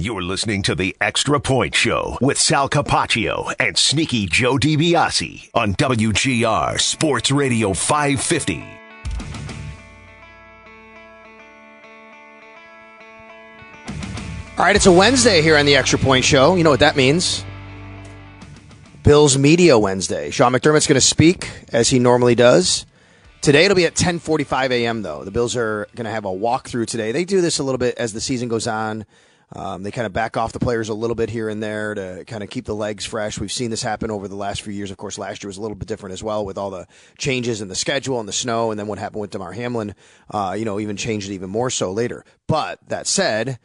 You're listening to the Extra Point Show with Sal Capaccio and Sneaky Joe DiBiase on WGR Sports Radio 550. All right, it's a Wednesday here on the Extra Point Show. You know what that means. Bills Media Wednesday. Sean McDermott's going to speak as he normally does. Today it'll be at 10:45 a.m. though. The Bills are going to have a walkthrough today. They do this a little bit as the season goes on. Um, they kind of back off the players a little bit here and there to kind of keep the legs fresh. We've seen this happen over the last few years. Of course, last year was a little bit different as well with all the changes in the schedule and the snow, and then what happened with Damar Hamlin. Uh, you know, even changed it even more so later. But that said,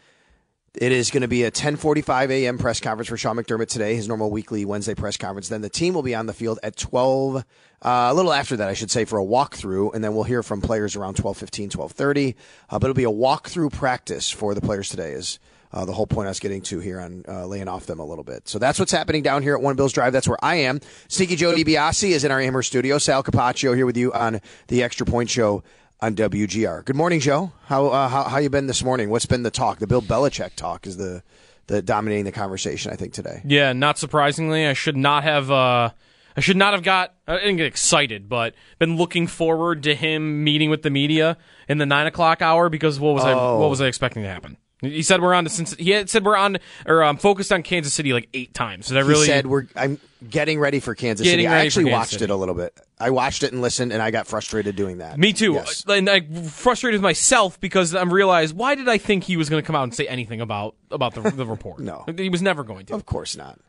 it is going to be a 10:45 a.m. press conference for Sean McDermott today, his normal weekly Wednesday press conference. Then the team will be on the field at 12, uh, a little after that, I should say, for a walkthrough, and then we'll hear from players around 12:15, 12:30. Uh, but it'll be a walkthrough practice for the players today. Is uh, the whole point I was getting to here on uh, laying off them a little bit. So that's what's happening down here at One Bills Drive. That's where I am. Sneaky Joe DiBiase is in our Amherst studio. Sal Capaccio here with you on the Extra Point Show on WGR. Good morning, Joe. How uh, how how you been this morning? What's been the talk? The Bill Belichick talk is the the dominating the conversation. I think today. Yeah, not surprisingly, I should not have. Uh, I should not have got. I didn't get excited, but been looking forward to him meeting with the media in the nine o'clock hour because what was I Oh. what was I expecting to happen? He said we're on to since he had said we're on or um, focused on Kansas City like eight times. Really He said we're I'm getting ready for Kansas City. I actually watched City. it a little bit. I watched it and listened, and I got frustrated doing that. Me too. Yes. And I frustrated myself because I'm realized why did I think he was going to come out and say anything about about the, the report? No. he was never going to. Of course not.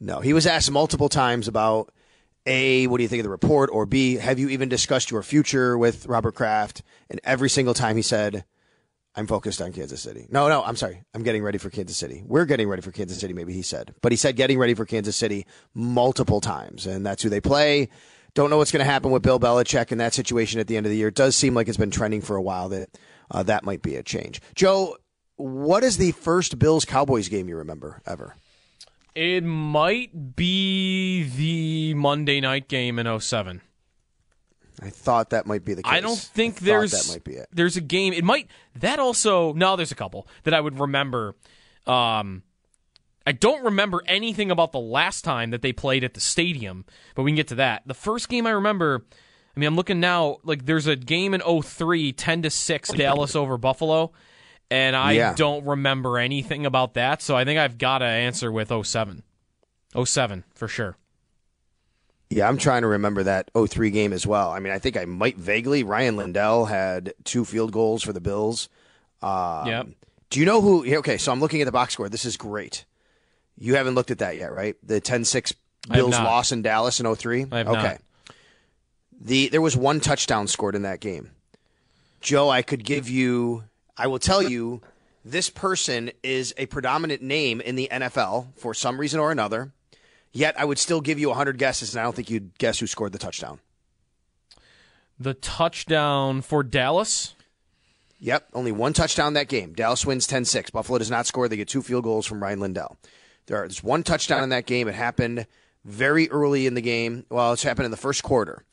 No, he was asked multiple times about A, what do you think of the report? Or B, have you even discussed your future with Robert Kraft? And every single time he said, I'm focused on Kansas City. No, no, I'm sorry. I'm getting ready for Kansas City. We're getting ready for Kansas City, maybe he said. But he said getting ready for Kansas City multiple times. And that's who they play. Don't know what's going to happen with Bill Belichick in that situation at the end of the year. It does seem like it's been trending for a while that uh, that might be a change. Joe, what is the first Bills Cowboys game you remember ever? It might be the Monday night game in 07. I thought that might be the case. I don't think I there's that might be it. there's a game. It might that also no. There's a couple that I would remember. Um, I don't remember anything about the last time that they played at the stadium, but we can get to that. The first game I remember. I mean, I'm looking now. Like, there's a game in 03, 10 to six, Dallas over Buffalo, and I Yeah. don't remember anything about that. So I think I've got to answer with 07. 07 for sure. Yeah, I'm trying to remember that 03 game as well. I mean, I think I might vaguely. Rian Lindell had two field goals for the Bills. Um, Yep. Do you know who? Okay, so I'm looking at the box score. This is great. You haven't looked at that yet, right? The 10-6 Bills loss in Dallas in 03? I have okay. not. The there was one touchdown scored in that game. Joe, I could give you I will tell you this person is a predominant name in the NFL for some reason or another. Yet I would still give you 100 guesses and I don't think you'd guess who scored the touchdown. The touchdown for Dallas. Yep, only one touchdown that game. Dallas wins 10-6. Buffalo does not score. They get two field goals from Rian Lindell. There's one touchdown in that game. It happened very early in the game. Well, it's happened in the first quarter.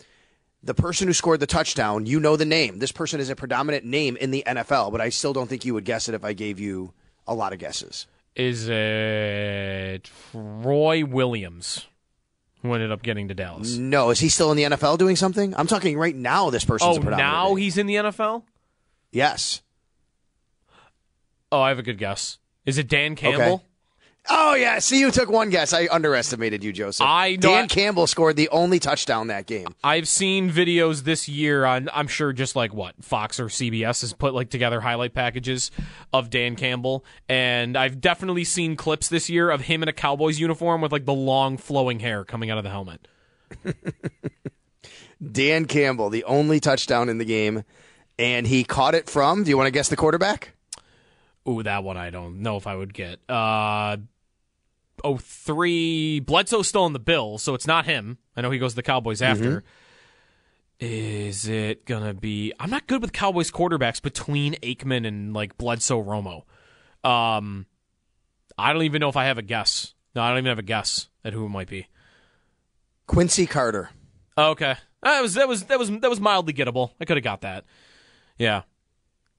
The person who scored the touchdown, you know the name. This person is a predominant name in the NFL, but I still don't think you would guess it if I gave you a lot of guesses. Is it Roy Williams? who ended up getting to Dallas. No, is he still in the NFL doing something? I'm talking right now. This person's Oh, now he's in the NFL. yes. Oh, I have a good guess. Is it Dan Campbell? Oh yeah, see, you took one guess. I underestimated you, Joseph. I know Dan Campbell scored the only touchdown that game. I've seen videos this year on I'm sure just like what Fox or CBS has put like together highlight packages of Dan Campbell and I've definitely seen clips this year of him in a Cowboys uniform with like the long flowing hair coming out of the helmet. Dan Campbell, the only touchdown in the game, and he caught it from. Do you want to guess the quarterback? Ooh, that one I don't know if I would get. Uh oh three Bledsoe's still in the Bills, so it's not him. I know he goes to the Cowboys after. Is it gonna be I'm not good with Cowboys quarterbacks between Aikman and like Bledsoe Romo. Um I don't even know if I have a guess. No, I don't even have a guess at who it might be. Quincy Carter. Oh, okay. That was that was that was that was mildly gettable. I could have got that. Yeah.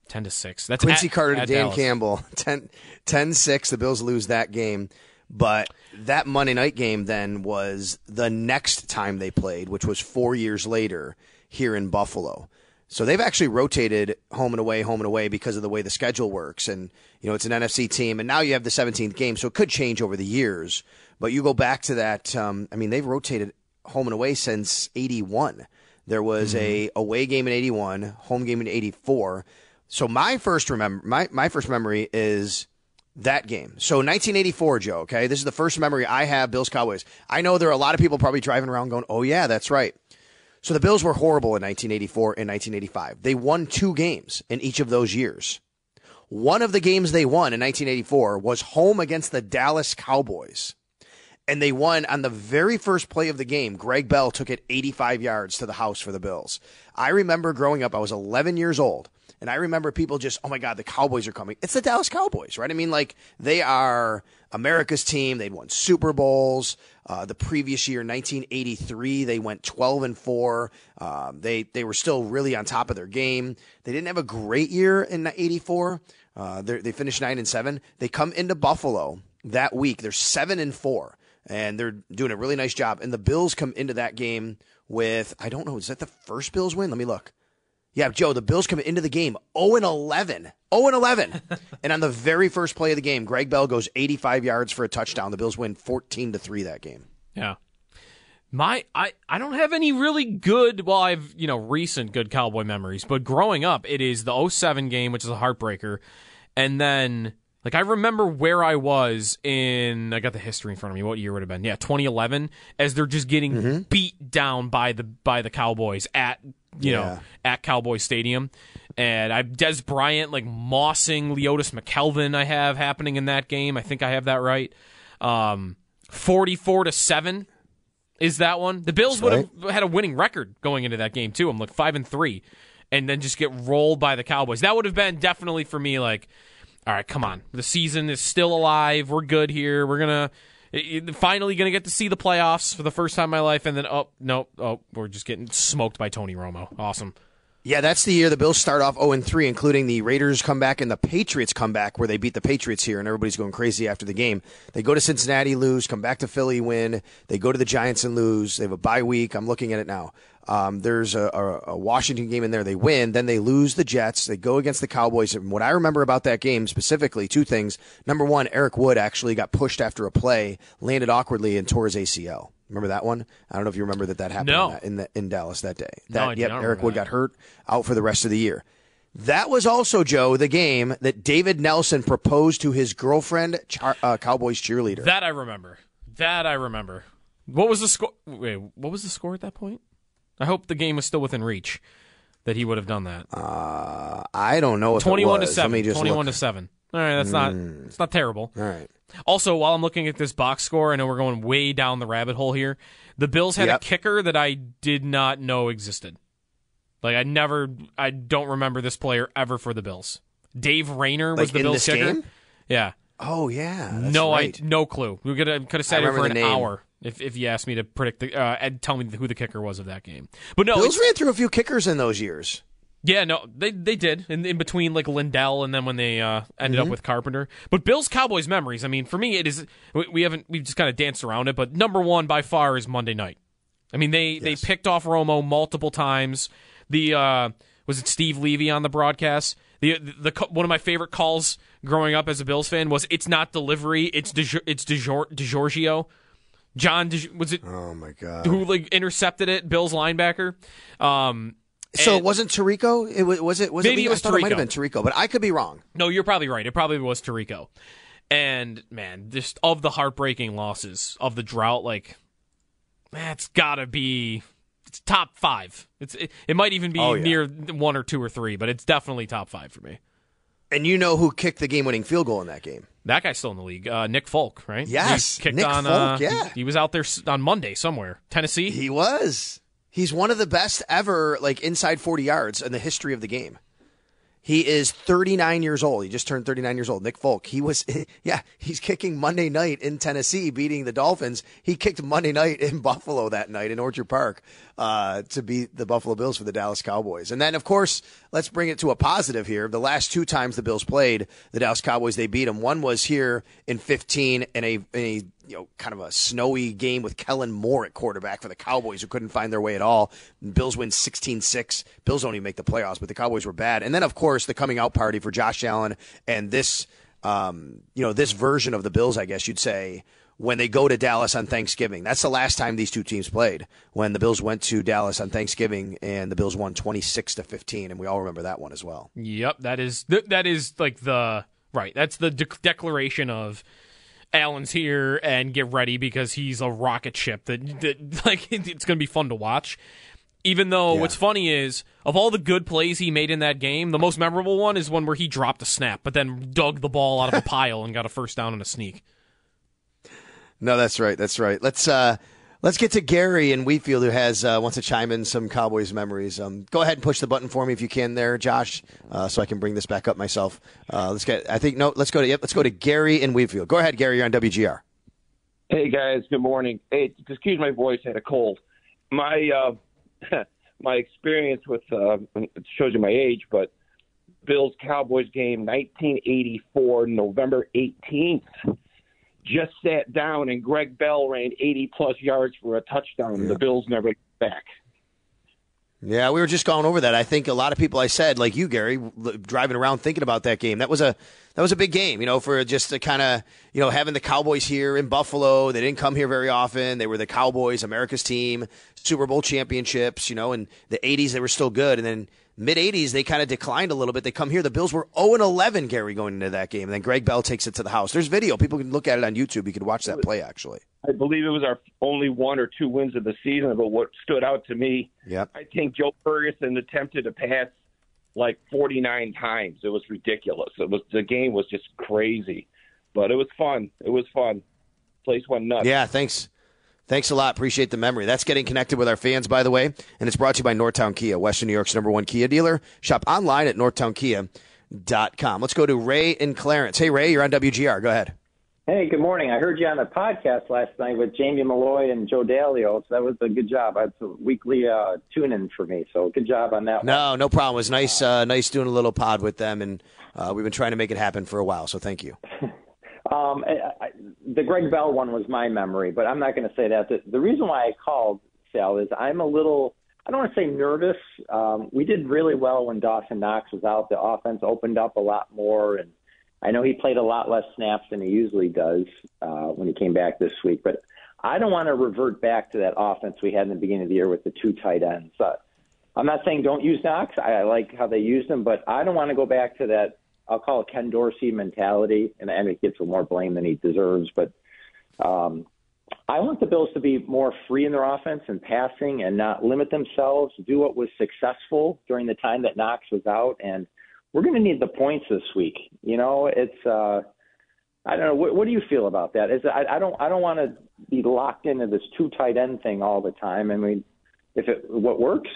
Ten to six. That's Quincy at- Carter to Dan Dallas. Campbell. 10, 10-6. The Bills lose that game. But that Monday night game then was the next time they played, which was four years later here in Buffalo. So they've actually rotated home and away, home and away because of the way the schedule works. And, you know, it's an NFC team. And now you have the 17th game, so it could change over the years. But you go back to that, um, I mean, they've rotated home and away since 81. There was a away game in 81, home game in 84. So my first remember my, my first memory is that game. So 1984, Joe, okay? This is the first memory I have Bills Cowboys. I know there are a lot of people probably driving around going, "Oh yeah, that's right." So the Bills were horrible in 1984 and 1985. They won two games in each of those years. One of the games they won in 1984 was home against the Dallas Cowboys. And they won on the very first play of the game. Greg Bell took it 85 yards to the house for the Bills. I remember growing up, I was 11 years old, and I remember people just, oh my God, the Cowboys are coming. It's the Dallas Cowboys, right? I mean, like, they are America's team. They'd won Super Bowls. Uh, the previous year, 1983, they went 12 and 4. Um, they, they were still really on top of their game. They didn't have a great year in 84. Uh, they finished 9 and 7. They come into Buffalo that week. They're 7 and 4 and they're doing a really nice job. And the Bills come into that game with I don't know, is that the first Bills win? Let me look. Yeah, Joe, the Bills come into the game 0 and 11. 0 and 11. and on the very first play of the game, Greg Bell goes 85 yards for a touchdown. The Bills win 14 to 3 that game. Yeah. My I, I don't have any really good well I've you know recent good cowboy memories but growing up it is the 07 game which is a heartbreaker and then like I remember where I was in I got the history in front of me what year would it have been yeah 2011 as they're just getting beat down by the by the Cowboys at you Yeah. know at Cowboy Stadium and I Dez Bryant like mossing Leodis McKelvin I have happening in that game I think I have that right um 44 to 7 is that one. The Bills would have had a winning record going into that game too. I'm like 5 and 3 and then just get rolled by the Cowboys. That would have been definitely for me like all right, come on. The season is still alive. We're good here. We're to finally to get to see the playoffs for the first time in my life and then oh, no, oh, we're just getting smoked by Tony Romo. Awesome. Yeah, that's the year the Bills start off 0 3, including the Raiders come back and the Patriots come back, where they beat the Patriots here, and everybody's going crazy after the game. They go to Cincinnati, lose, come back to Philly, win. They go to the Giants and lose. They have a bye week. I'm looking at it now. Um, there's a, a, a Washington game in there. They win. Then they lose the Jets. They go against the Cowboys. And what I remember about that game specifically, two things. Number one, Eric Wood actually got pushed after a play, landed awkwardly, and tore his ACL. Remember that one? I don't know if you remember that that happened No. in, the, in Dallas that day. No, That, do yep, Eric Wood that. got hurt, out for the rest of the year. That was also Joe the game that David Nelson proposed to his girlfriend, char- uh, Cowboys cheerleader. That I remember. That I remember. What was the score? Wait, what was the score at that point? I hope the game was still within reach that he would have done that. uh, I don't know 21 to 7. Let me just 21 look. to 7. All right, that's not it's not terrible. All right. Also, while I'm looking at this box score, I know we're going way down the rabbit hole here. The Bills had Yep. a kicker that I did not know existed. Like I never I don't remember this player ever for the Bills. Dave Rayner was Like the Bills kicker. game? Yeah. Oh yeah, no, right. I no clue. We could have could have sat here for an name. hour if if you asked me to predict the uh, and tell me who the kicker was of that game. But no, Bills ran through a few kickers in those years. Yeah, no, they they did in, in between like Lindell and then when they uh, ended up with Carpenter. But Bills Cowboys memories. I mean, for me, it is we, we haven't we've just kind of danced around it, but number one by far is Monday night. I mean, they they picked off Romo multiple times. The uh, was it Steve Levy on the broadcast? The, the the one of my favorite calls growing up as a Bills fan was it's not delivery, it's De, it's DiGiorgio. John was it Oh my god. who like intercepted it? Bills linebacker. Um, So it wasn't Tarico? It was, was it? Was Maybe it, it was thought it might have been Tarico, but I could be wrong. No, you're probably right. It probably was Tarico. And man, just of the heartbreaking losses of the drought, like that's gotta be it's top five. It's it, it might even be Oh, yeah. near one or two or three, but it's definitely top five for me. And you know who kicked the game-winning field goal in that game? That guy's still in the league, uh, Nick Folk, right? Yes, he kicked Nick on. Folk, uh, yeah. he, he was out there on Monday somewhere, Tennessee. He was. He's one of the best ever, like inside 40 yards in the history of the game. He is 39 years old. He just turned 39 years old. Nick Folk. He was, yeah, he's kicking Monday night in Tennessee, beating the Dolphins. He kicked Monday night in Buffalo that night in Orchard Park uh, to beat the Buffalo Bills for the Dallas Cowboys. And then, of course, let's bring it to a positive here. The last two times the Bills played the Dallas Cowboys, they beat them. One was here in 15 in a, in a you know, kind of a snowy game with Kellen Moore at quarterback for the Cowboys who couldn't find their way at all. Bills win 16-6. Bills don't even make the playoffs, but the Cowboys were bad. And then, of course, the coming out party for Josh Allen and this, um, you know, this version of the Bills, I guess you'd say, when they go to Dallas on Thanksgiving. That's the last time these two teams played. When the Bills went to Dallas on Thanksgiving and the Bills won 26 to 15, and we all remember that one as well. Yep, that is th- that is like the right. That's the de- declaration of Allen's here and get ready because he's a rocket ship that, that like it's going to be fun to watch. Even though what's funny is of all the good plays he made in that game, the most memorable one is one where he dropped a snap but then dug the ball out of a pile and got a first down and a sneak. No, that's right. That's right. Let's uh, let's get to Gary in Wheatfield who has uh, wants to chime in some Cowboys memories. Um, go ahead and push the button for me if you can, there, Josh, uh, so I can bring this back up myself. Uh, let's get. I think no. Let's go to. Yep. Let's go to Gary in Wheatfield. Go ahead, Gary. You're on WGR. Hey guys, good morning. Hey, excuse my voice, I had a cold. My uh, my experience with uh, it shows you my age, but Bills Cowboys game 1984, November 18th. Just sat down and Greg Bell ran 80 plus yards for a touchdown. And the Bills never got back. Yeah, we were just going over that. I think a lot of people I said, like you, Gary, driving around thinking about that game. That was a that was a big game, you know, for just to kind of you know having the Cowboys here in Buffalo. They didn't come here very often. They were the Cowboys, America's team, Super Bowl championships, you know. In the '80s, they were still good, and then mid '80s they kind of declined a little bit. They come here. The Bills were 0 and 11, Gary, going into that game, and then Greg Bell takes it to the house. There's video. People can look at it on YouTube. You can watch that play actually. I believe it was our only one or two wins of the season, but what stood out to me Yep. I think Joe Ferguson attempted to pass like 49 times. It was ridiculous. It was the game was just crazy, but it was fun. It was fun. Place went nuts. Yeah, thanks. Thanks a lot. Appreciate the memory. That's getting connected with our fans, by the way. And it's brought to you by Northtown Kia, Western New York's number one Kia dealer. Shop online at northtownkia.com. Let's go to Ray in Clarence. Hey, Ray, you're on WGR. Go ahead. Hey, good morning. I heard you on the podcast last night with Jamie Malloy and Joe Dalio. So that was a good job. That's a weekly uh, tune in for me. So good job on that one. No, no problem. It was nice, uh, nice doing a little pod with them, and uh, we've been trying to make it happen for a while. So thank you. Um, I, I, the Greg Bell one was my memory, but I'm not going to say that. The, the reason why I called, Sal, is I'm a little, I don't want to say nervous. Um, we did really well when Dawson Knox was out. The offense opened up a lot more, and I know he played a lot less snaps than he usually does uh, when he came back this week. But I don't want to revert back to that offense we had in the beginning of the year with the two tight ends. Uh, I'm not saying don't use Knox. I, I like how they used him, but I don't want to go back to that. I'll call it Ken Dorsey mentality, and, and it gets more blame than he deserves. But um, I want the Bills to be more free in their offense and passing, and not limit themselves. Do what was successful during the time that Knox was out, and we're going to need the points this week. You know, it's. Uh, I don't know. What, what do you feel about that? Is I, I don't. I don't want to be locked into this two tight end thing all the time. I mean, if it what works,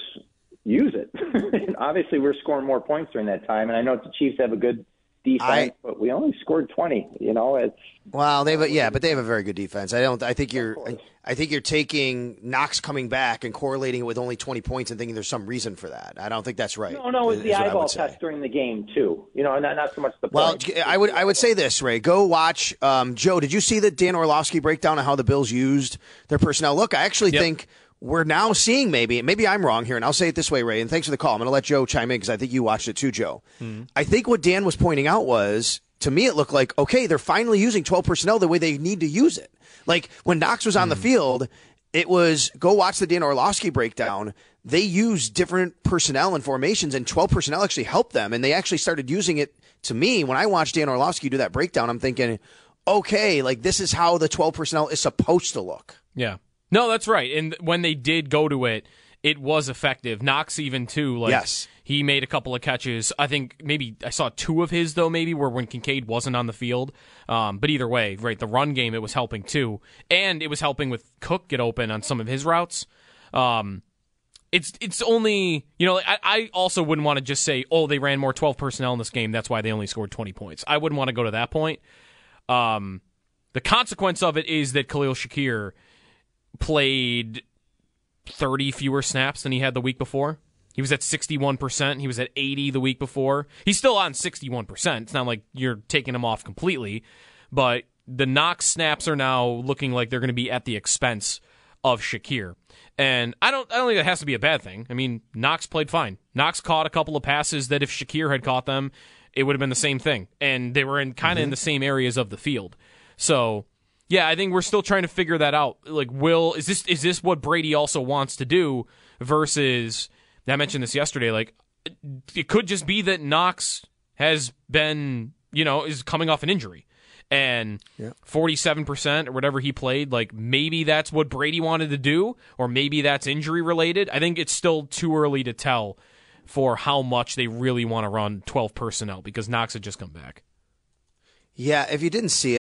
use it. and obviously, we're scoring more points during that time, and I know the Chiefs have a good defense, I- but we only scored 20. You know, it's Well, they have yeah, but they have a very good defense. I don't. I think you're. I, I think you're taking Knox coming back and correlating it with only 20 points and thinking there's some reason for that. I don't think that's right. no, no, it's the eyeball test during the game too. You know, not not so much the Well, points. I would I would say this, Ray. Go watch um, Joe. Did you see the Dan Orlovsky breakdown of how the Bills used their personnel? Look, I actually Yep. think we're now seeing maybe maybe I'm wrong here, and I'll say it this way, Ray. And thanks for the call. I'm going to let Joe chime in because I think you watched it too, Joe. Hmm. I think what Dan was pointing out was to me it looked like okay, they're finally using 12 personnel the way they need to use it. Like when Knox was on the hmm. field, it was go watch the Dan Orlovsky breakdown. They used different personnel and formations, and 12 personnel actually helped them. And they actually started using it to me. When I watched Dan Orlovsky do that breakdown, I'm thinking, okay, like this is how the 12 personnel is supposed to look. Yeah. No, that's right. And when they did go to it, it was effective. Knox even too. Like Yes. he made a couple of catches. I think maybe I saw two of his though, maybe where when Kincaid wasn't on the field. Um, but either way, right, the run game it was helping too, and it was helping with Cook get open on some of his routes. Um, it's it's only you know I, I also wouldn't want to just say oh they ran more twelve personnel in this game that's why they only scored twenty points. I wouldn't want to go to that point. Um, the consequence of it is that Khalil Shakir played 30 fewer snaps than he had the week before. He was at 61%. He was at 80 the week before. He's still on 61%. It's not like you're taking him off completely, but the Knox snaps are now looking like they're going to be at the expense of Shakir. And I don't I don't think that has to be a bad thing. I mean, Knox played fine. Knox caught a couple of passes that if Shakir had caught them, it would have been the same thing. And they were in kind of in mm-hmm. the same areas of the field. So, yeah, I think we're still trying to figure that out. Like, will is this is this what Brady also wants to do versus I mentioned this yesterday. Like, it could just be that Knox has been, you know, is coming off an injury. And forty-seven percent or whatever he played, like maybe that's what Brady wanted to do, or maybe that's injury related. I think it's still too early to tell for how much they really want to run twelve personnel because Knox had just come back. Yeah, if you didn't see it,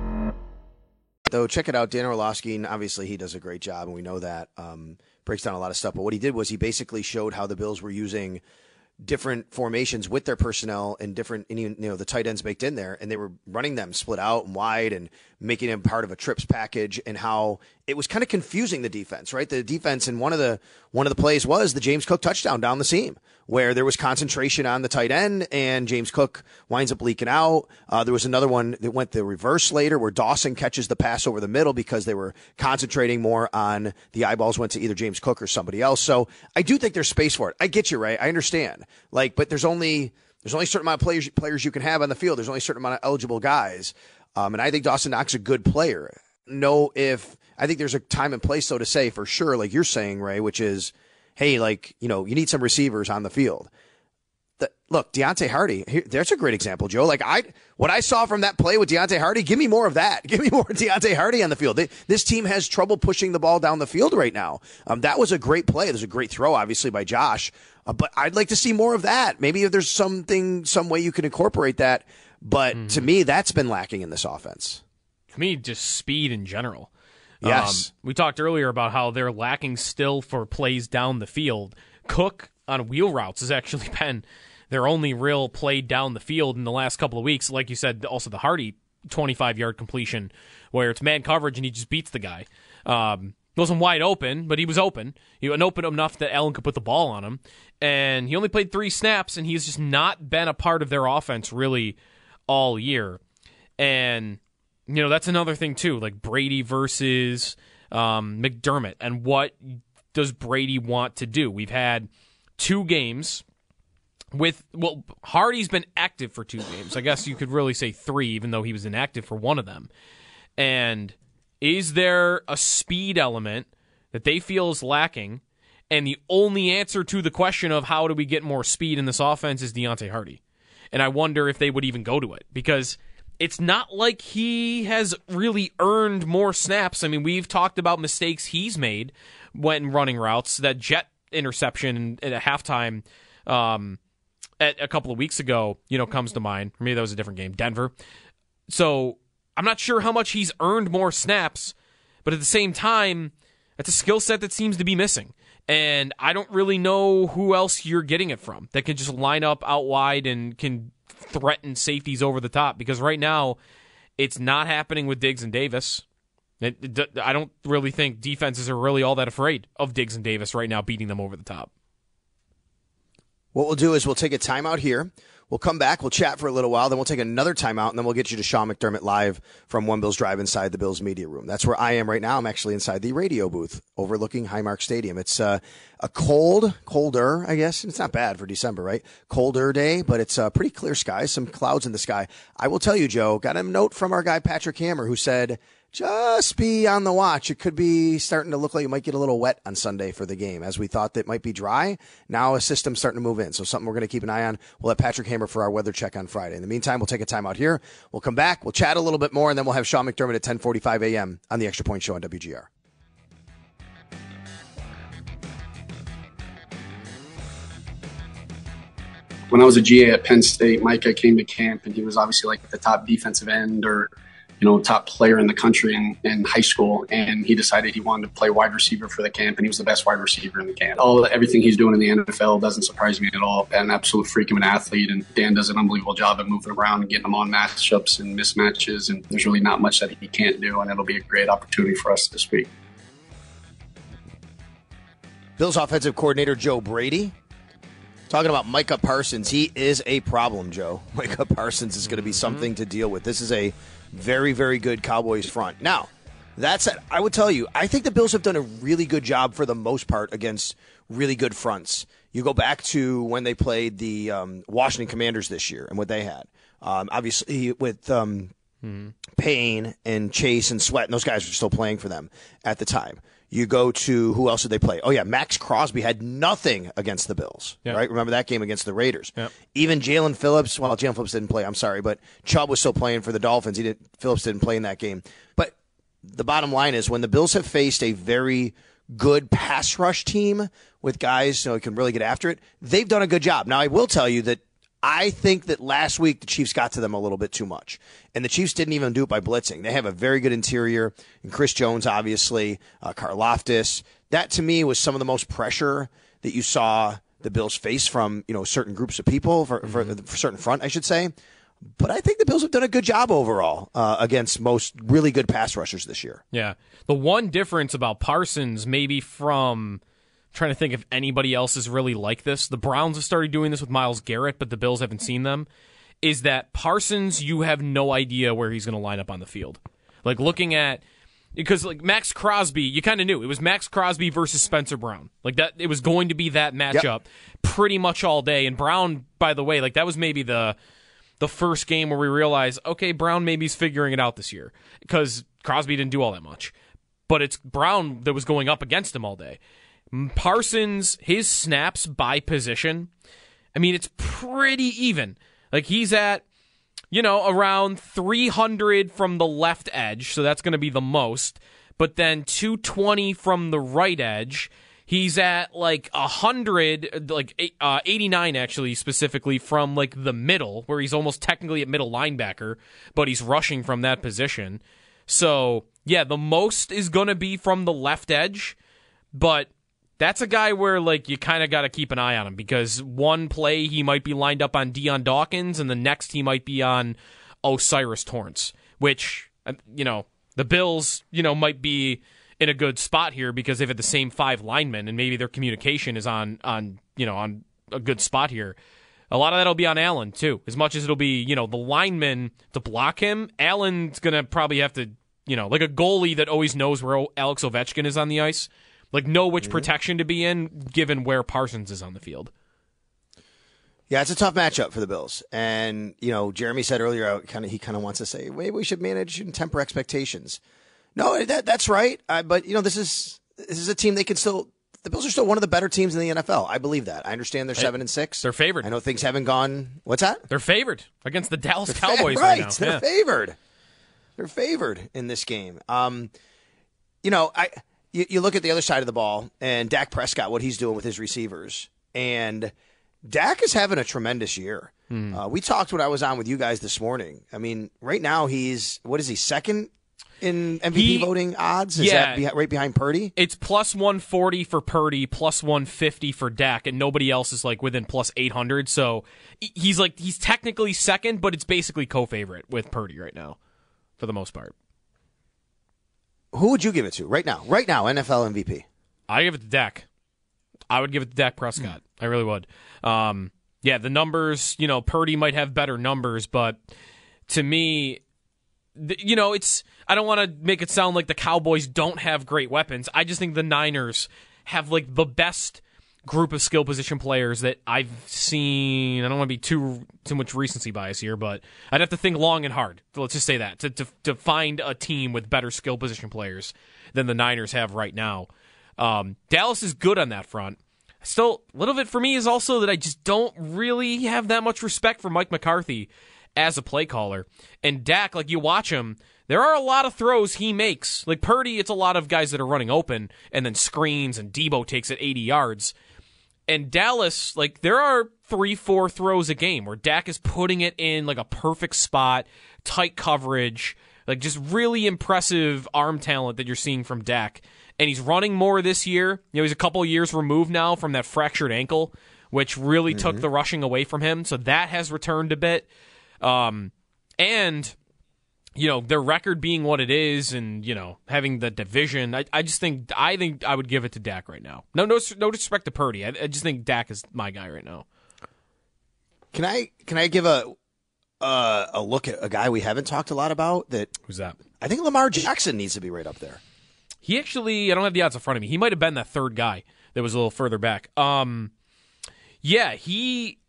though, check it out. Dan Orlovsky, and obviously he does a great job, and we know that. Um, breaks down a lot of stuff. But what he did was he basically showed how the Bills were using different formations with their personnel and different, you know, the tight ends baked in there, and they were running them split out and wide and making them part of a trips package, and how it was kind of confusing the defense, right? The defense, and one of the one of the plays was the James Cook touchdown down the seam, where there was concentration on the tight end, and James Cook winds up leaking out. Uh, there was another one that went the reverse later, where Dawson catches the pass over the middle because they were concentrating more on the eyeballs went to either James Cook or somebody else. So I do think there's space for it. I get you, right? I understand. Like, but there's only there's only a certain amount of players players you can have on the field. There's only a certain amount of eligible guys, um, and I think Dawson Knox is a good player. Know if I think there's a time and place, so to say, for sure, like you're saying, Ray, which is, hey, like you know, you need some receivers on the field. The, look, Deonte Harty, here, there's a great example, Joe. Like I, what I saw from that play with Deonte Harty, give me more of that. Give me more Deonte Harty on the field. They, this team has trouble pushing the ball down the field right now. Um, that was a great play. There's a great throw, obviously, by Josh. Uh, but I'd like to see more of that. Maybe if there's something, some way you can incorporate that. But to me, that's been lacking in this offense. To me, just speed in general. Yes. Um, we talked earlier about how they're lacking still for plays down the field. Cook on wheel routes has actually been their only real play down the field in the last couple of weeks. Like you said, also the Harty 25 yard completion where it's man coverage and he just beats the guy. Um, wasn't wide open, but he was open. He was open enough that Allen could put the ball on him. And he only played three snaps, and he's just not been a part of their offense really all year. And you know that's another thing too, like Brady versus um, McDermott, and what does Brady want to do? We've had two games with well, Harty's been active for two games. I guess you could really say three, even though he was inactive for one of them. And is there a speed element that they feel is lacking? And the only answer to the question of how do we get more speed in this offense is Deonte Harty. And I wonder if they would even go to it because it's not like he has really earned more snaps. I mean, we've talked about mistakes he's made when running routes. That jet interception at halftime um, at a couple of weeks ago, you know, comes to mind. Me, that was a different game, Denver. So I'm not sure how much he's earned more snaps, but at the same time, that's a skill set that seems to be missing. And I don't really know who else you're getting it from that can just line up out wide and can threaten safeties over the top because right now it's not happening with Diggs and Davis. It, it, I don't really think defenses are really all that afraid of Diggs and Davis right now beating them over the top. What we'll do is we'll take a timeout here. We'll come back. We'll chat for a little while. Then we'll take another timeout, and then we'll get you to Sean McDermott live from One Bills Drive inside the Bills media room. That's where I am right now. I'm actually inside the radio booth overlooking Highmark Stadium. It's uh, a cold, colder, I guess. It's not bad for December, right? Colder day, but it's a uh, pretty clear sky. Some clouds in the sky. I will tell you, Joe. Got a note from our guy Patrick Hammer who said just be on the watch. It could be starting to look like it might get a little wet on Sunday for the game, as we thought that might be dry. Now a system's starting to move in, so something we're going to keep an eye on. We'll have Patrick Hammer for our weather check on Friday. In the meantime, we'll take a time out here. We'll come back. We'll chat a little bit more, and then we'll have Sean McDermott at 10:45 a.m. on the Extra Point Show on WGR. When I was a GA at Penn State, Micah came to camp, and he was obviously like the top defensive end or you know, top player in the country in, in high school, and he decided he wanted to play wide receiver for the camp, and he was the best wide receiver in the camp. All everything he's doing in the NFL doesn't surprise me at all. An absolute freak of an athlete, and Dan does an unbelievable job of moving around and getting him on matchups and mismatches, and there's really not much that he can't do, and it'll be a great opportunity for us this week. Bills offensive coordinator Joe Brady Talking about Micah Parsons, he is a problem, Joe. Micah Parsons is going to be mm-hmm. something to deal with. This is a very, very good Cowboys front. Now, that said, I would tell you, I think the Bills have done a really good job for the most part against really good fronts. You go back to when they played the um, Washington Commanders this year and what they had. Um, obviously, with um, mm-hmm. Payne and Chase and Sweat, and those guys were still playing for them at the time. You go to who else did they play? Oh yeah, Maxx Crosby had nothing against the Bills. Right? Remember that game against the Raiders? Even Jaelan Phillips. Well, Jaelan Phillips didn't play. I'm sorry, but Chubb was still playing for the Dolphins. He didn't. Phillips didn't play in that game. But the bottom line is when the Bills have faced a very good pass rush team with guys you know, who can really get after it, they've done a good job. Now I will tell you that I think that last week the Chiefs got to them a little bit too much. And the Chiefs didn't even do it by blitzing. They have a very good interior. And Chris Jones, obviously, uh, Karlaftis. That to me was some of the most pressure that you saw the Bills face from, you know, certain groups of people for, for, mm-hmm. for certain front, I should say. But I think the Bills have done a good job overall uh, against most really good pass rushers this year. Yeah. The one difference about Parsons, maybe from trying to think if anybody else is really like this. The Browns have started doing this with Myles Garrett, but the Bills haven't seen them. Is that Parsons? You have no idea where he's going to line up on the field. Like looking at because like Maxx Crosby, you kind of knew it was Maxx Crosby versus Spencer Brown. Like that, it was going to be that matchup yep. pretty much all day. And Brown, by the way, like that was maybe the the first game where we realized, okay, Brown maybe he's figuring it out this year because Crosby didn't do all that much. But it's Brown that was going up against him all day. Parsons, his snaps by position, I mean, it's pretty even. Like he's at, you know, around 300 from the left edge, so that's going to be the most, but then 220 from the right edge. He's at like 100, like uh, 89 actually, specifically from like the middle, where he's almost technically at middle linebacker, but he's rushing from that position. So, yeah, the most is going to be from the left edge, but that's a guy where like you kind of got to keep an eye on him because one play he might be lined up on Dion Dawkins and the next he might be on O'Cyrus Torrence, which uh, you know the Bills you know might be in a good spot here because they've had the same five linemen and maybe their communication is on on you know on a good spot here. a lot of that'll be on Allen too. As much as it'll be, you know, the lineman to block him, Allen's gonna probably have to, you know, like a goalie that always knows where Alex Ovechkin is on the ice, like know which Mm-hmm. protection to be in, given where Parsons is on the field. Yeah, it's a tough matchup for the Bills, and you know, Jeremy said earlier, kind of he kind of wants to say, maybe we should manage and temper expectations. No, that that's right, uh, but you know, this is this is a team they can still. The Bills are still one of the better teams in the NFL. I believe that. I understand they're seven and six. They're favored. I know things haven't gone. What's that? They're favored against the Dallas They're fa- Cowboys right, right, now. They're Yeah. favored. They're favored in this game. Um, you know, I you, you look at the other side of the ball and Dak Prescott, what he's doing with his receivers, and Dak is having a tremendous year. Hmm. Uh, we talked when I was on with you guys this morning. I mean, right now he's what is he second in MVP He- voting odds? Is yeah. that right behind Purdy? It's plus 140 for Purdy, plus 150 for Dak, and nobody else is like within plus 800. So he's like he's technically second, but it's basically co-favorite with Purdy right now, for the most part. Who would you give it to right now? Right now, NFL MVP. I give it to Dak. I would give it to Dak Prescott. I really would. Um, yeah, the numbers. You know, Purdy might have better numbers, but to me, you know, it's. I don't want to make it sound like the Cowboys don't have great weapons. I just think the Niners have like the best group of skill position players that I've seen. I don't want to be too too much recency bias here, but I'd have to think long and hard. Let's just say that to to, to find a team with better skill position players than the Niners have right now. Um, Dallas is good on that front. Still, a little bit for me is also that I just don't really have that much respect for Mike McCarthy as a play caller. And Dak, like you watch him, there are a lot of throws he makes. Like Purdy, it's a lot of guys that are running open and then screens, and Deebo takes it 80 yards. And Dallas, like there are three, four throws a game where Dak is putting it in like a perfect spot, tight coverage, like just really impressive arm talent that you're seeing from Dak. And he's running more this year. You know, he's a couple years removed now from that fractured ankle, which really took the rushing away from him. So that has returned a bit. Um, and you know their record being what it is, and you know having the division, I, I just think I think I would give it to Dak right now. No, no, no disrespect to Purdy. I, I just think Dak is my guy right now. Can I can I give a uh, a look at a guy we haven't talked a lot about that Who's that? I think Lamar Jackson needs to be right up there. He actually, I don't have the odds in front of me. He might have been that third guy that was a little further back. Um, yeah, he.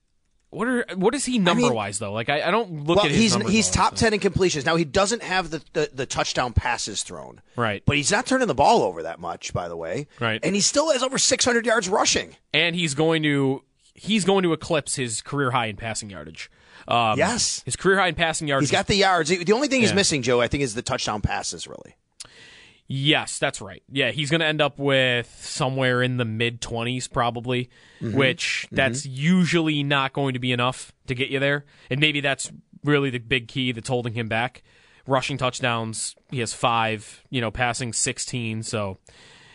What are what is he number wise though? Like I, I don't look well, at his he's numbers he's all top ten in completions. Now he doesn't have the, the, the touchdown passes thrown, Right. But he's not turning the ball over that much, by the way, Right. And he still has over six hundred yards rushing. and he's going to he's going to eclipse his career high in passing yardage. Um, Yes. his career high in passing yardage. He's got the yards. The only thing he's Yeah. missing, Joe, I think, is the touchdown passes. Really, Yes, that's right. Yeah, he's going to end up with somewhere in the mid 20s probably, Mm-hmm. which that's usually not going to be enough to get you there. And maybe that's really the big key that's holding him back. Rushing touchdowns, he has 5, you know, passing 16, so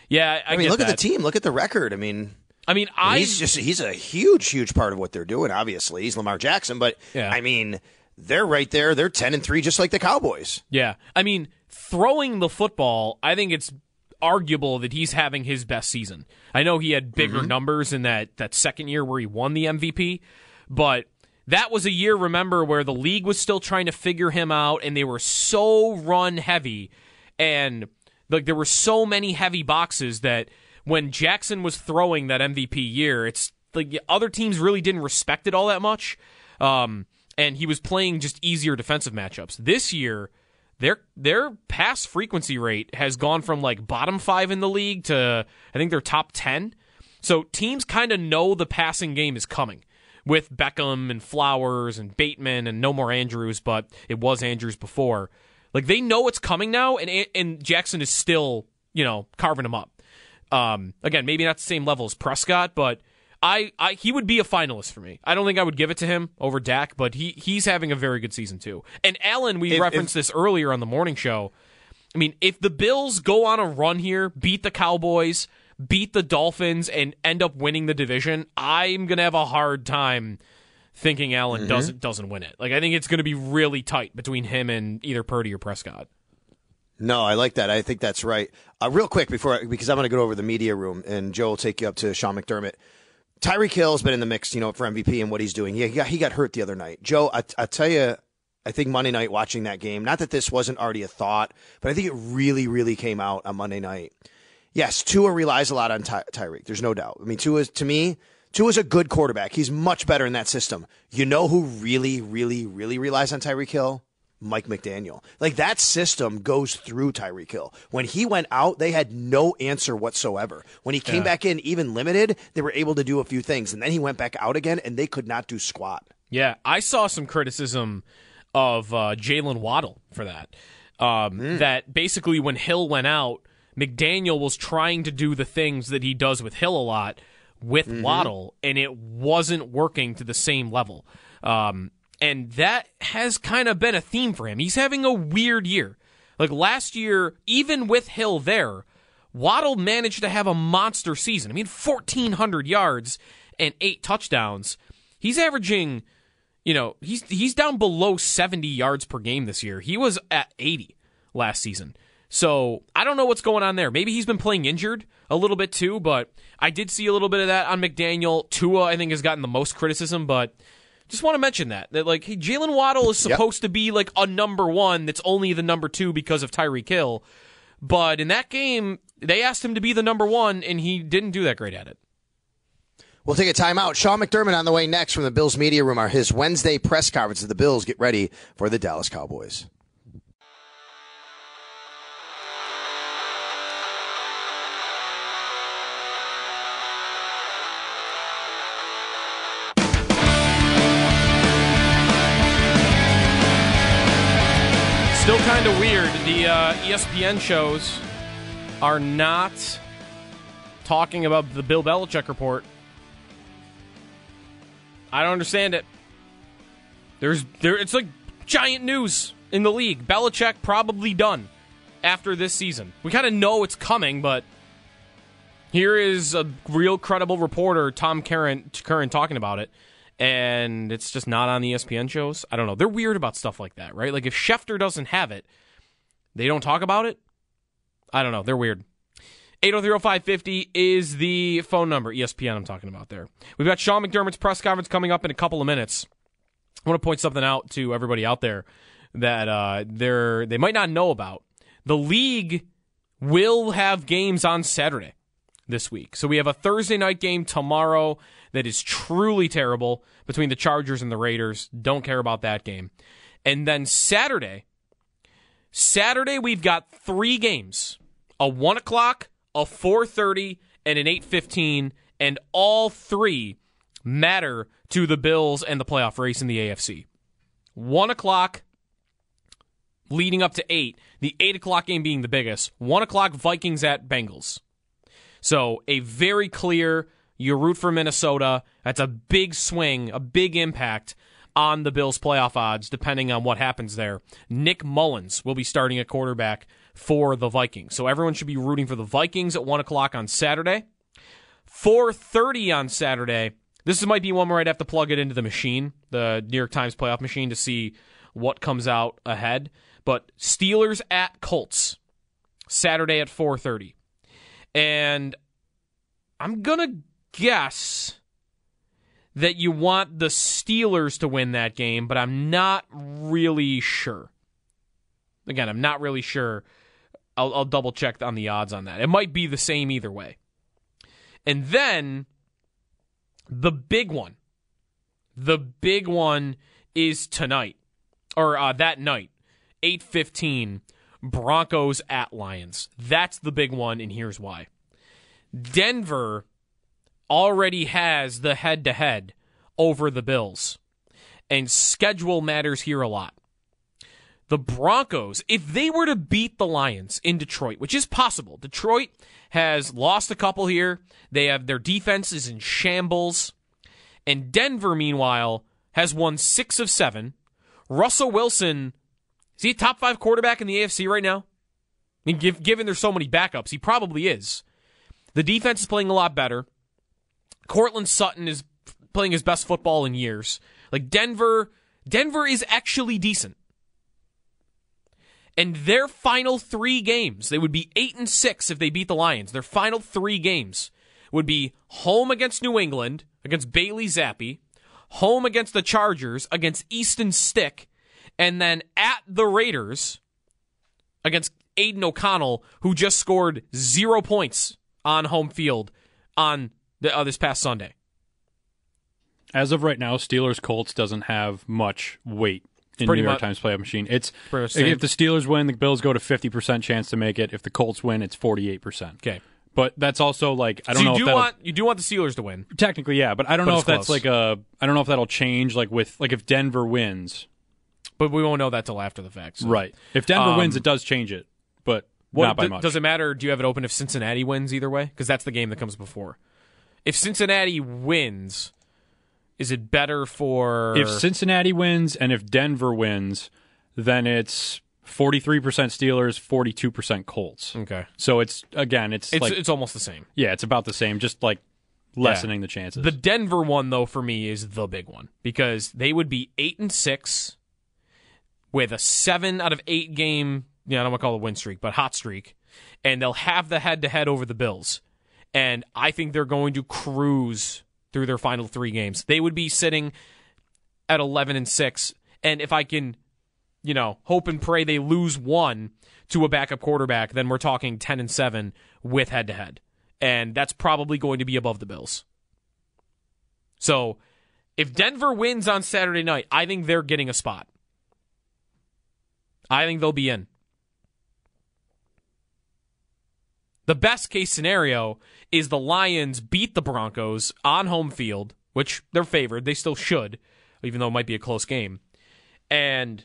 yeah, I, I, mean, look at the team. Look at the record. I mean, I mean, I he's just he's a huge, huge part of what they're doing. Obviously, he's Lamar Jackson, but Yeah. I mean, they're right there. They're ten and three, just like the Cowboys. Yeah. I mean, throwing the football, I think it's arguable that he's having his best season. I know he had bigger numbers in that, that second year where he won the MVP, but that was a year, remember, where the league was still trying to figure him out and they were so run heavy and like there were so many heavy boxes that when Jackson was throwing that MVP year, it's like other teams really didn't respect it all that much. Um, and he was playing just easier defensive matchups. This year, their their pass frequency rate has gone from like bottom five in the league to I think they're top ten. So teams kind of know the passing game is coming with Beckham and Flowers and Bateman and no more Andrews, but it was Andrews before. Like they know it's coming now, and and Jackson is still you know carving them up. Um, again, maybe not the same level as Prescott, but I, I he would be a finalist for me. I don't think I would give it to him over Dak, but he he's having a very good season too. And Allen, we If- referenced this earlier on the morning show. I mean, if the Bills go on a run here, beat the Cowboys, beat the Dolphins, and end up winning the division, I'm gonna have a hard time thinking Allen Mm-hmm. doesn't doesn't win it. Like I think it's gonna be really tight between him and either Purdy or Prescott. No, I like that. I think that's right. Uh, real quick before, I, because I'm going to go over the media room, and Joe will take you up to Sean McDermott. Tyreek Hill's been in the mix, you know, for MVP and what he's doing. Yeah, he got, he got hurt the other night. Joe, I, I tell you, I think Monday night watching that game, not that this wasn't already a thought, but I think it really, really came out on Monday night. Yes, Tua relies a lot on Ty- Tyreek. There's no doubt. I mean, Tua, to me, Tua's a good quarterback. He's much better in that system. You know who really, really, really relies on Tyreek Hill? Mike McDaniel. Like that system goes through Tyreek Hill. When he went out, they had no answer whatsoever. When he came Yeah. back in, even limited, they were able to do a few things. And then he went back out again, and they could not do squat. Yeah, I saw some criticism of uh, Jaylen Waddle for that. Um, That basically, when Hill went out, McDaniel was trying to do the things that he does with Hill a lot with Waddle, and it wasn't working to the same level. Um, and that has kind of been a theme for him. He's having a weird year. Like last year, even with Hill there, Waddle managed to have a monster season. I mean, 1,400 yards and eight touchdowns. He's averaging, you know, he's he's down below 70 yards per game this year. He was at 80 last season. So I don't know what's going on there. Maybe he's been playing injured a little bit too, but I did see a little bit of that on McDaniel. Tua, I think, has gotten the most criticism, but just want to mention that that like hey, Jaylen Waddle is supposed to be like a number one that's only the number two because of Tyreek Hill, but in that game they asked him to be the number one and he didn't do that great at it. We'll take a timeout. Sean McDermott on the way next from the Bills media room. Our his Wednesday press conference the Bills get ready for the Dallas Cowboys. Kind of weird. The uh, ESPN shows are not talking about the Bill Belichick report. I don't understand it. There's there it's like giant news in the league. Belichick probably done after this season. We kind of know it's coming, but here is a real credible reporter, Tom Curran, Curran talking about it, and it's just not on the ESPN shows. I don't know. They're weird about stuff like that, right? Like if Schefter doesn't have it, they don't talk about it. I don't know. They're weird. 8030550 is the phone number, ESPN I'm talking about there. We've got Sean McDermott's press conference coming up in a couple of minutes. I want to point something out to everybody out there that uh, they're, they might not know about. The league will have games on Saturday this week. So we have a Thursday night game tomorrow that is truly terrible between the Chargers and the Raiders. Don't care about that game. And then Saturday, Saturday we've got three games: a one o'clock, a four thirty, and an eight fifteen, and all three matter to the Bills and the playoff race in the AFC. One o'clock, leading up to eight. The eight o'clock game being the biggest. One o'clock Vikings at Bengals. So a very clear. You root for Minnesota. That's a big swing, a big impact on the Bills' playoff odds, depending on what happens there. Nick Mullens will be starting at quarterback for the Vikings. So everyone should be rooting for the Vikings at one o'clock on Saturday. 4:30 on Saturday. This might be one where I'd have to plug it into the machine, the New York Times playoff machine, to see what comes out ahead. But Steelers at Colts, Saturday at 4:30, and I'm gonna guess that you want the Steelers to win that game, but I'm not really sure. Again, I'm not really sure. I'll, I'll double check on the odds on that. It might be the same either way. And then the big one, the big one is tonight or uh, that night, eight fifteen. Broncos at Lions. That's the big one, and here's why. Denver already has the head to head over the Bills, and schedule matters here a lot. The Broncos, if they were to beat the Lions in Detroit, which is possible, Detroit has lost a couple here. They have their defense is in shambles. And Denver, meanwhile, has won six of seven. Russell Wilson, is he a top five quarterback in the AFC right now? I mean, give, given there's so many backups, he probably is. The defense is playing a lot better. Courtland Sutton is playing his best football in years. Like Denver, Denver is actually decent. And their final three games, they would be eight and six if they beat the Lions. Their final three games, would be home against New England, against Bailey Zappe, home against the Chargers, against Easton Stick, and then at the Raiders against Aidan O'Connell, who just scored zero points on home field on the, uh, this past Sunday. As of right now, Steelers Colts doesn't have much weight in Pretty New York much- Times playoff machine. It's if the Steelers win, the Bills go to fifty percent chance to make it. If the Colts win, it's forty eight percent. Okay. But that's also like I don't you know do want you do want the Steelers to win. technically yeah, but I don't But know if that's close. like a I don't know if that'll change like with like if Denver wins. But we won't know that till after the fact. so. Right. If Denver Um, wins, it does change it, but What, not by d- much. Does it matter? Do you have it open if Cincinnati wins either way? Because that's the game that comes before. If Cincinnati wins, is it better for if Cincinnati wins and if Denver wins, then it's forty three percent Steelers, forty two percent Colts. Okay. So it's again, it's, It's like it's almost the same. yeah, it's about the same, just like lessening the chances. The Denver one though for me is the big one because they would be eight and six with a seven out of eight game. Yeah, I don't want to call it a win streak, but hot streak, and they'll have the head to head over the Bills, and I think they're going to cruise through their final three games. They would be sitting at eleven and six, and if I can, you know, hope and pray they lose one to a backup quarterback, then we're talking ten and seven with head to head, and that's probably going to be above the Bills. So, if Denver wins on Saturday night, I think they're getting a spot. I think they'll be in. The best case scenario is the Lions beat the Broncos on home field, which they're favored. They still should, even though it might be a close game. And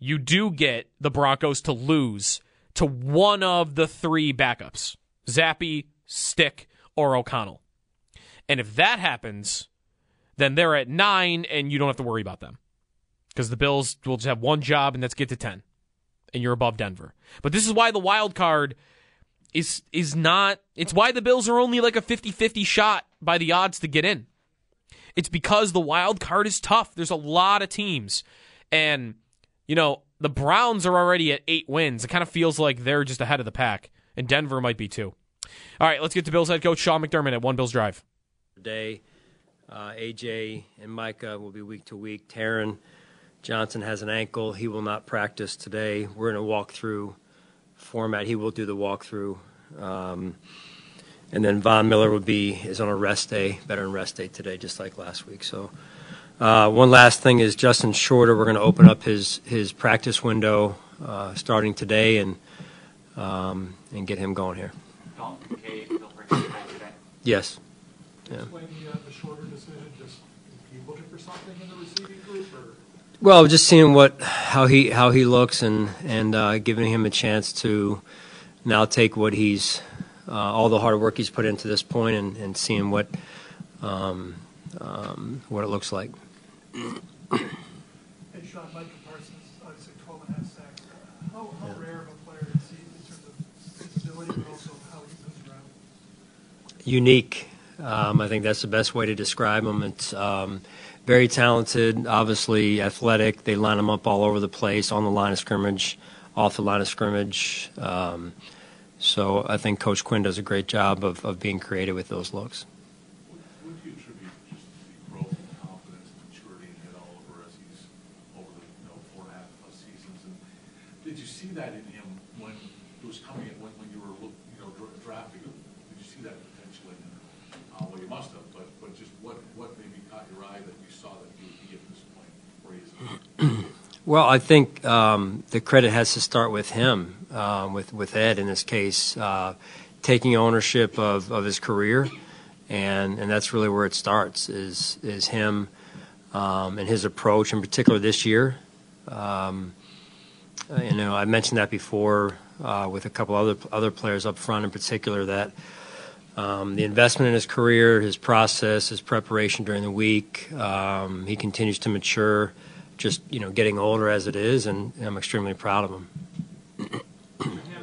you do get the Broncos to lose to one of the three backups Zappe, Stick, or O'Connell. And if that happens, then they're at nine and you don't have to worry about them. Because the Bills will just have one job and that's get to 10. And you're above Denver. But this is why the wild card is is not it's why the Bills are only like a 50-50 shot by the odds to get in. It's because the wild card is tough. There's a lot of teams. And you know, the Browns are already at 8 wins. It kind of feels like they're just ahead of the pack and Denver might be too. All right, let's get to Bills head coach Sean McDermott at One Bills Drive. Day, uh, AJ and Micah will be week to week. Taron Johnson has an ankle. He will not practice today. We're in a walkthrough format. He will do the walkthrough. Um, and then Von Miller will be is on a rest day, better veteran rest day today, just like last week. So, uh, one last thing is Justin Shorter. We're going to open up his his practice window uh, starting today and um, and get him going here. Dalton Kincaid, he'll participate today. Yes. Yeah. Explain the, uh, the shorter decision, just, you looking for something in the receiving group, or? Well, just seeing what how he how he looks and and uh, giving him a chance to now take what he's uh, all the hard work he's put into this point and, and seeing what um, um, what it looks like. Hey, Sean, Parsons, obviously 12 and a half sacks. How, how rare of a player is he in terms of his ability, but also how he moves around? unique. Um, I think that's the best way to describe him. It's um, very talented, obviously athletic. They line them up all over the place, on the line of scrimmage, off the line of scrimmage. Um, so I think Coach Quinn does a great job of, of being creative with those looks. What do you attribute just to the growth and confidence and maturity in Ed Oliver as he's over the, four and a half plus seasons? And did you see that in him when he was coming in, when, when you were, you know, drafting him? Did you see that potentially? Uh, well, you must have, but, but just what, what maybe caught your eye that you saw that he would be at this point where he is? Well, I think um, the credit has to start with him, um, with with Ed in this case, uh, taking ownership of, of his career, and and that's really where it starts is is him um, and his approach, in particular this year. Um, uh, you know, I mentioned that before uh, with a couple other other players up front, in particular that. Um, the investment in his career, his process, his preparation during the week, um, he continues to mature just you know getting older as it is, and I'm extremely proud of him.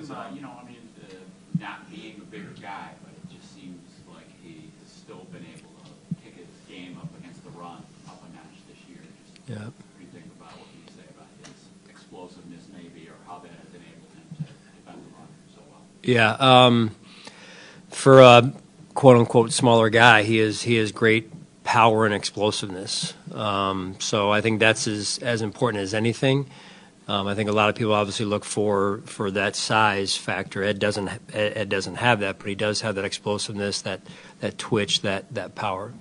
Uh, you know, I mean, uh, not being a bigger guy, but it just seems like he has still been able to pick his game up against the run up a notch this year. Just Yeah. What do you think about what you say about his explosiveness, maybe, or how that has enabled him to defend the run so well? Yeah, um, for a quote unquote smaller guy, he is he has great power and explosiveness. Um, so I think that's as as important as anything. Um, I think a lot of people obviously look for for that size factor. Ed doesn't Ed, Ed doesn't have that, but he does have that explosiveness, that that twitch, that that power.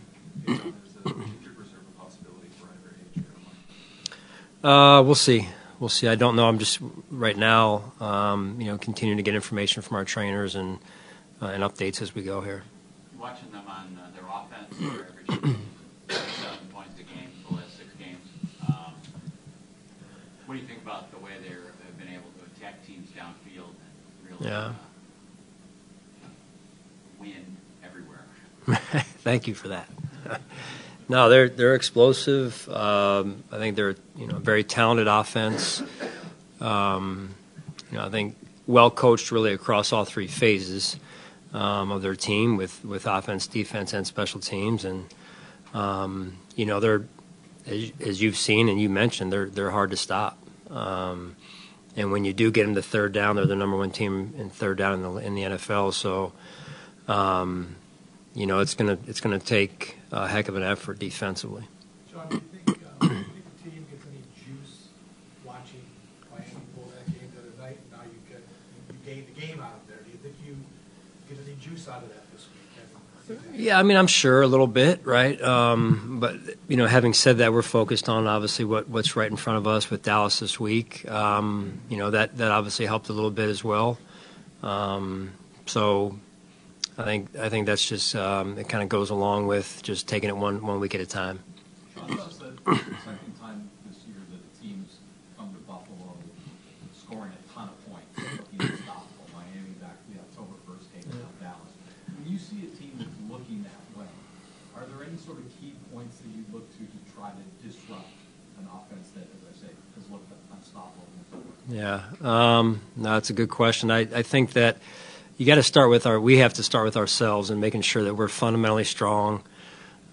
Uh, we'll see. We'll see. I don't know. I'm just right now, um, you know, continuing to get information from our trainers and and updates as we go here. Watching them on uh, their offense, they're averaging 37 points a game for the last six games. Um, what do you think about the way they have been able to attack teams downfield and really Yeah. uh, win everywhere? Thank you for that. no, they're they're explosive. Um, I think they're you know very talented offense. Um, you know, I think well coached really across all three phases um, of their team with with offense, defense, and special teams. And um, you know they're as, as you've seen and you mentioned they're they're hard to stop. Um, and when you do get them to third down, they're the number one team in third down in the in the NFL. So. Um, you know, it's gonna it's gonna take a heck of an effort defensively. John, do you think, uh, do you think the team gets any juice watching Miami pull that game the other night? Now you get, you gained the game out of there. Do you think you get any juice out of that this week? Yeah, I mean, I'm sure a little bit, right? Um, but you know, having said that, we're focused on obviously what, what's right in front of us with Dallas this week. Um, you know, that that obviously helped a little bit as well. Um, so. I think I think that's just um, it. Kind of goes along with just taking it one one week at a time. Sean, this is the second time this year that the teams come to Buffalo scoring a ton of points, looking unstoppable. Miami back the October 1st game against Dallas. When you see a team that's looking that way, are there any sort of key points that you look to to try to disrupt an Yeah, um, no, that's a good question. I, I think that you got to start with our. We have to start with ourselves and making sure that we're fundamentally strong.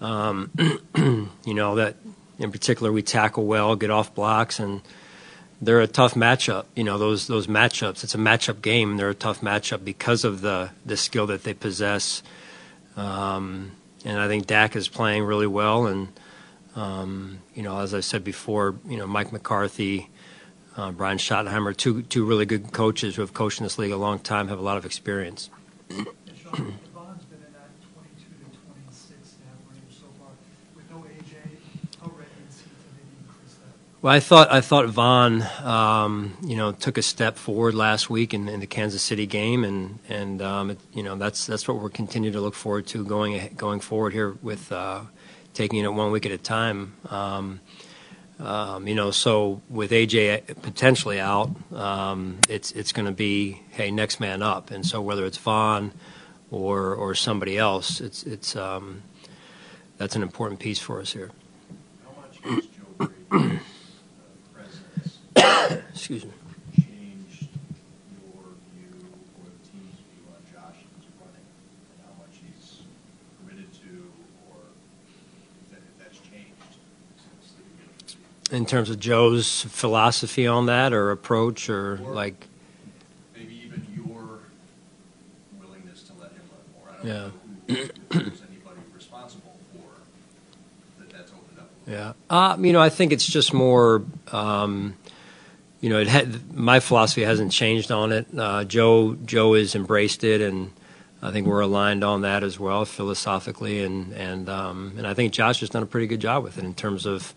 Um, you know that in particular we tackle well, get off blocks, and they're a tough matchup. You know those those matchups. It's a matchup game. They're a tough matchup because of the the skill that they possess. Um, and I think Dak is playing really well. And um, you know, as I said before, you know Mike McCarthy uh, Brian Schottenheimer, two two really good coaches who have coached in this league a long time, have a lot of experience. Sean, Devon's been in that 22 to 26 range so far. With no AJ, how ready is he to maybe increase that? Well, I thought I thought Von, um, you know, took a step forward last week in, in the Kansas City game, and and um, it, you know that's that's what we're continuing to look forward to going going forward here with uh, taking it one week at a time. Um, um, you know, so with AJ potentially out, um, it's it's going to be hey next man up, and so whether it's Von or or somebody else, it's it's um, that's an important piece for us here. How much has Joe Brady's uh, presence Excuse me. changed your view or the team's view on Josh as running, and how much he's committed to, or if that- if that's changed since the beginning of the season? In terms of Joe's philosophy on that or approach or like Maybe even your willingness to let him run more. I don't Yeah. know who, if there's anybody responsible for that. That's opened up. Yeah, uh, you know, I think it's just more. Um, you know, it had, my philosophy hasn't changed on it. Uh, Joe Joe has embraced it, and I think we're aligned on that as well philosophically, and and um, and I think Josh has done a pretty good job with it in terms of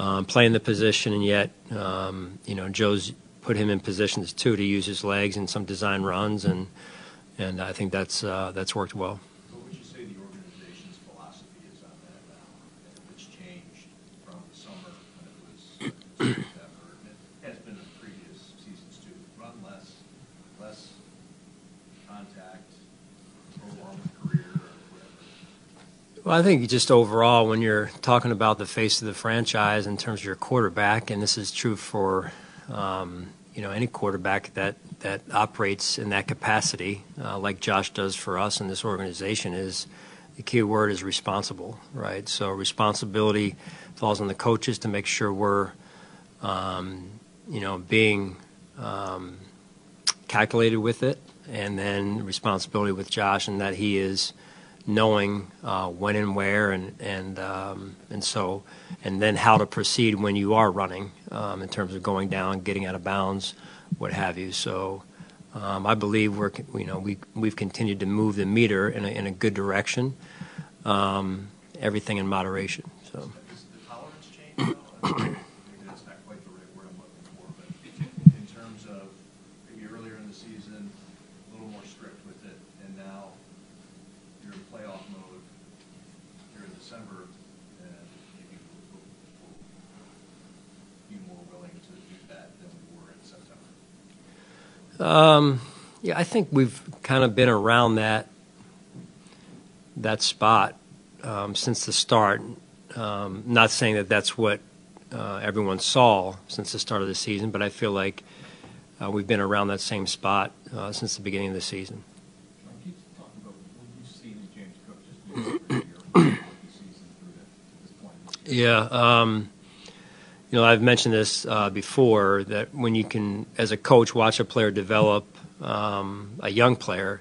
um, playing the position, and yet um, you know Joe's put him in positions too to use his legs in some design runs, and and I think that's uh, that's worked well. What would you say the organization's philosophy is on that now? It's changed from the summer when it was September, and it has been in previous seasons too, run less, less contact, prolong the career or whatever. Well, I think just overall, when you're talking about the face of the franchise in terms of your quarterback, and this is true for um, you know any quarterback that that operates in that capacity, uh, like Josh does for us in this organization, is the key word is responsible, right? So responsibility falls on the coaches to make sure we're um, you know being um, calculated with it, and then responsibility with Josh, and that he is knowing uh, when and where and and um, and so and then how to proceed when you are running um, in terms of going down, getting out of bounds, what have you. So um, I believe we're you know we we've continued to move the meter in a, in a good direction. Um, everything in moderation. So. Maybe that's not quite the right word I'm looking for, but in terms of maybe earlier in the season, a little more strict with it, and now you're in playoff mode, you're in December, and maybe we'll, we'll be more willing to do that than we were in September. Um, yeah, I think we've kind of been around that that spot um, since the start. Um, not saying that that's what uh, everyone saw since the start of the season, but I feel like uh, we've been around that same spot uh, since the beginning of the season. Keep talking about what you've seen in James Cook just in his career, rookie season through to this point. Yeah. Um, you know, I've mentioned this uh, before that when you can, as a coach, watch a player develop, um, a young player,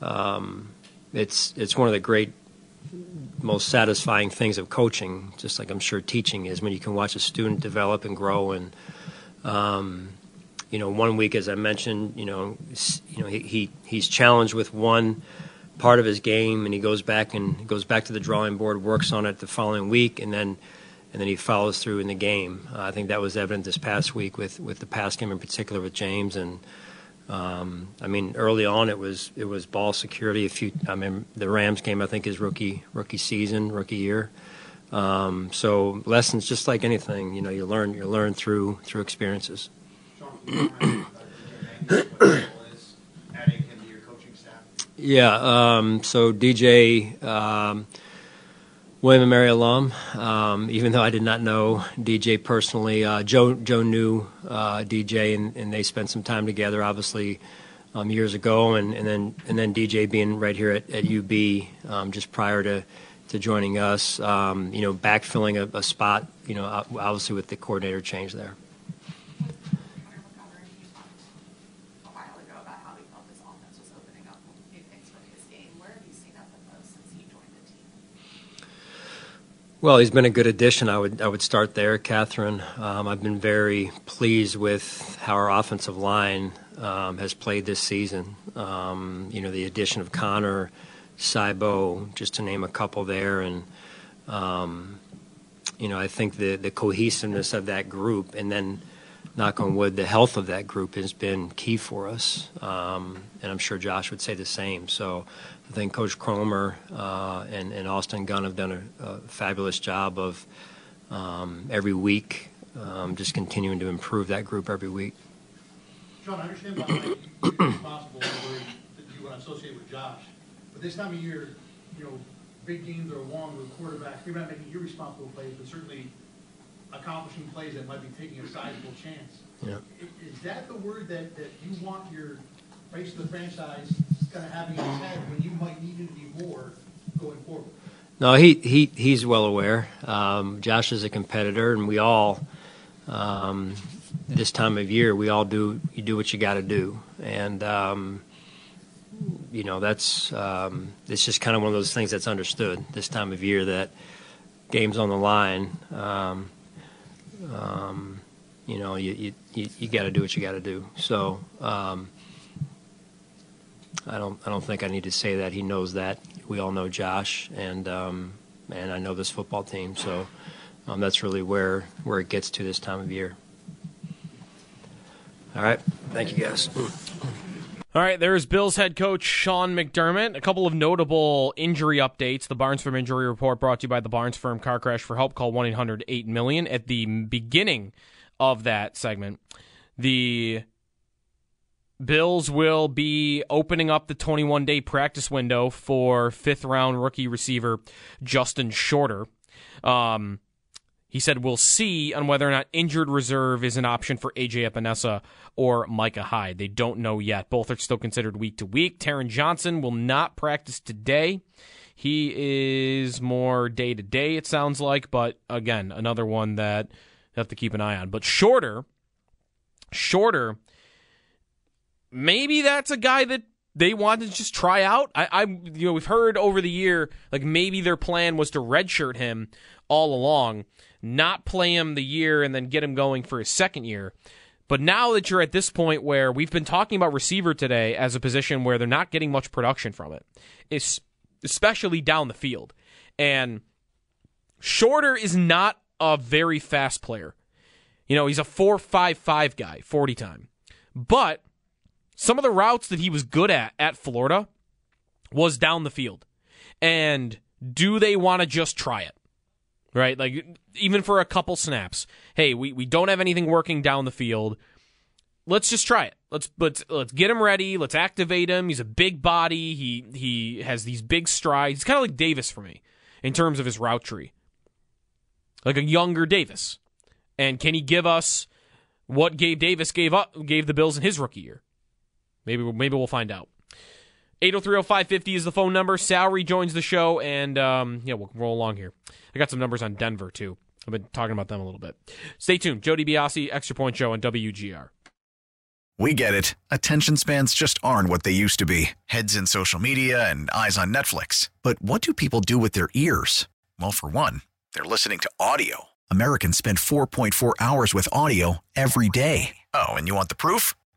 um, it's it's one of the great, most satisfying things of coaching. Just like I'm sure teaching is when you can watch a student develop and grow. And um, you know, one week, as I mentioned, you know, you know, he, he he's challenged with one part of his game, and he goes back and goes back to the drawing board, works on it the following week, and then and then he follows through in the game. Uh, I think that was evident this past week with with the pass game in particular with James and. Um, I mean, early on it was it was ball security. A few, I mean, the Rams game I think is rookie rookie season, rookie year. Um, so lessons, just like anything, you know, you learn you learn through through experiences. adding him to your coaching staff? Yeah. Um, so DJ, um, William and Mary alum. Um, even though I did not know DJ personally, uh, Joe Joe knew uh, DJ, and, and they spent some time together, obviously, um, years ago, and, and then and then DJ being right here at, at UB um, just prior to. To joining us, um, you know, backfilling a, a spot, you know, obviously with the coordinator change there. a while ago about how he felt this offense was opening up new things for his game. Where have you seen that the most since he joined the team? Well, he's been a good addition. I would I would start there, Catherine. Um, I've been very pleased with how our offensive line um, has played this season. Um, you know, the addition of Connor, Saibo, just to name a couple there, and um, you know, I think the the cohesiveness of that group, and then knock on wood, the health of that group has been key for us. Um, and I'm sure Josh would say the same. So I think Coach Kromer uh, and, and Austin Gunn have done a, a fabulous job of um, every week um, just continuing to improve that group every week. John, I understand why you're responsible for that you want to associate with Josh, but this time of year, you know, big games are long with quarterbacks. Maybe not making irresponsible plays, but certainly accomplishing plays that might be taking a sizable chance. Yeah. Is that the word that, that you want your face of the franchise kind of having in his head when you might need him to be more going forward? No, he, he he's well aware. Um, Josh is a competitor, and we all, um, this time of year, we all do you do what you got to do, and um, you know that's um, it's just kind of one of those things that's understood this time of year that games on the line. Um, um, you know, you you, you, you got to do what you got to do. So. I don't. I don't think I need to say that. He knows that. We all know Josh, and um, and I know this football team. So um, that's really where where it gets to this time of year. All right. Thank you, guys. All right, there's Bills head coach Sean McDermott. A couple of notable injury updates. The Barnes Firm Injury Report brought to you by the Barnes Firm Car Crash for Help. Call 1 800 8 million. At the beginning of that segment, the Bills will be opening up the 21 day practice window for fifth round rookie receiver Justin Shorter. Um, he said, We'll see on whether or not injured reserve is an option for AJ Epenesa or Micah Hyde. They don't know yet. Both are still considered week to week. Taron Johnson will not practice today. He is more day to day, it sounds like, but again, another one that you have to keep an eye on. But shorter, shorter, maybe that's a guy that they wanted to just try out. I, I, you know, we've heard over the year like maybe their plan was to redshirt him all along, not play him the year and then get him going for his second year. But now that you're at this point where we've been talking about receiver today as a position where they're not getting much production from it, especially down the field, and Shorter is not a very fast player. You know, he's a four five five guy, forty time, but some of the routes that he was good at at Florida was down the field. And do they want to just try it? Right? Like, even for a couple snaps. Hey, we, we don't have anything working down the field. Let's just try it. Let's let's let's get him ready. Let's activate him. He's a big body. He he has these big strides. He's kind of like Davis for me in terms of his route tree. Like a younger Davis. And can he give us what Gabe Davis gave up gave the Bills in his rookie year? Maybe maybe we'll find out. 8030550 is the phone number. Salary joins the show, and um, yeah, we'll roll along here. I got some numbers on Denver too. I've been talking about them a little bit. Stay tuned. Jody DiBiase, Extra Point Show on WGR. We get it. Attention spans just aren't what they used to be heads in social media and eyes on Netflix. But what do people do with their ears? Well, for one, they're listening to audio. Americans spend 4.4 hours with audio every day. Oh, and you want the proof?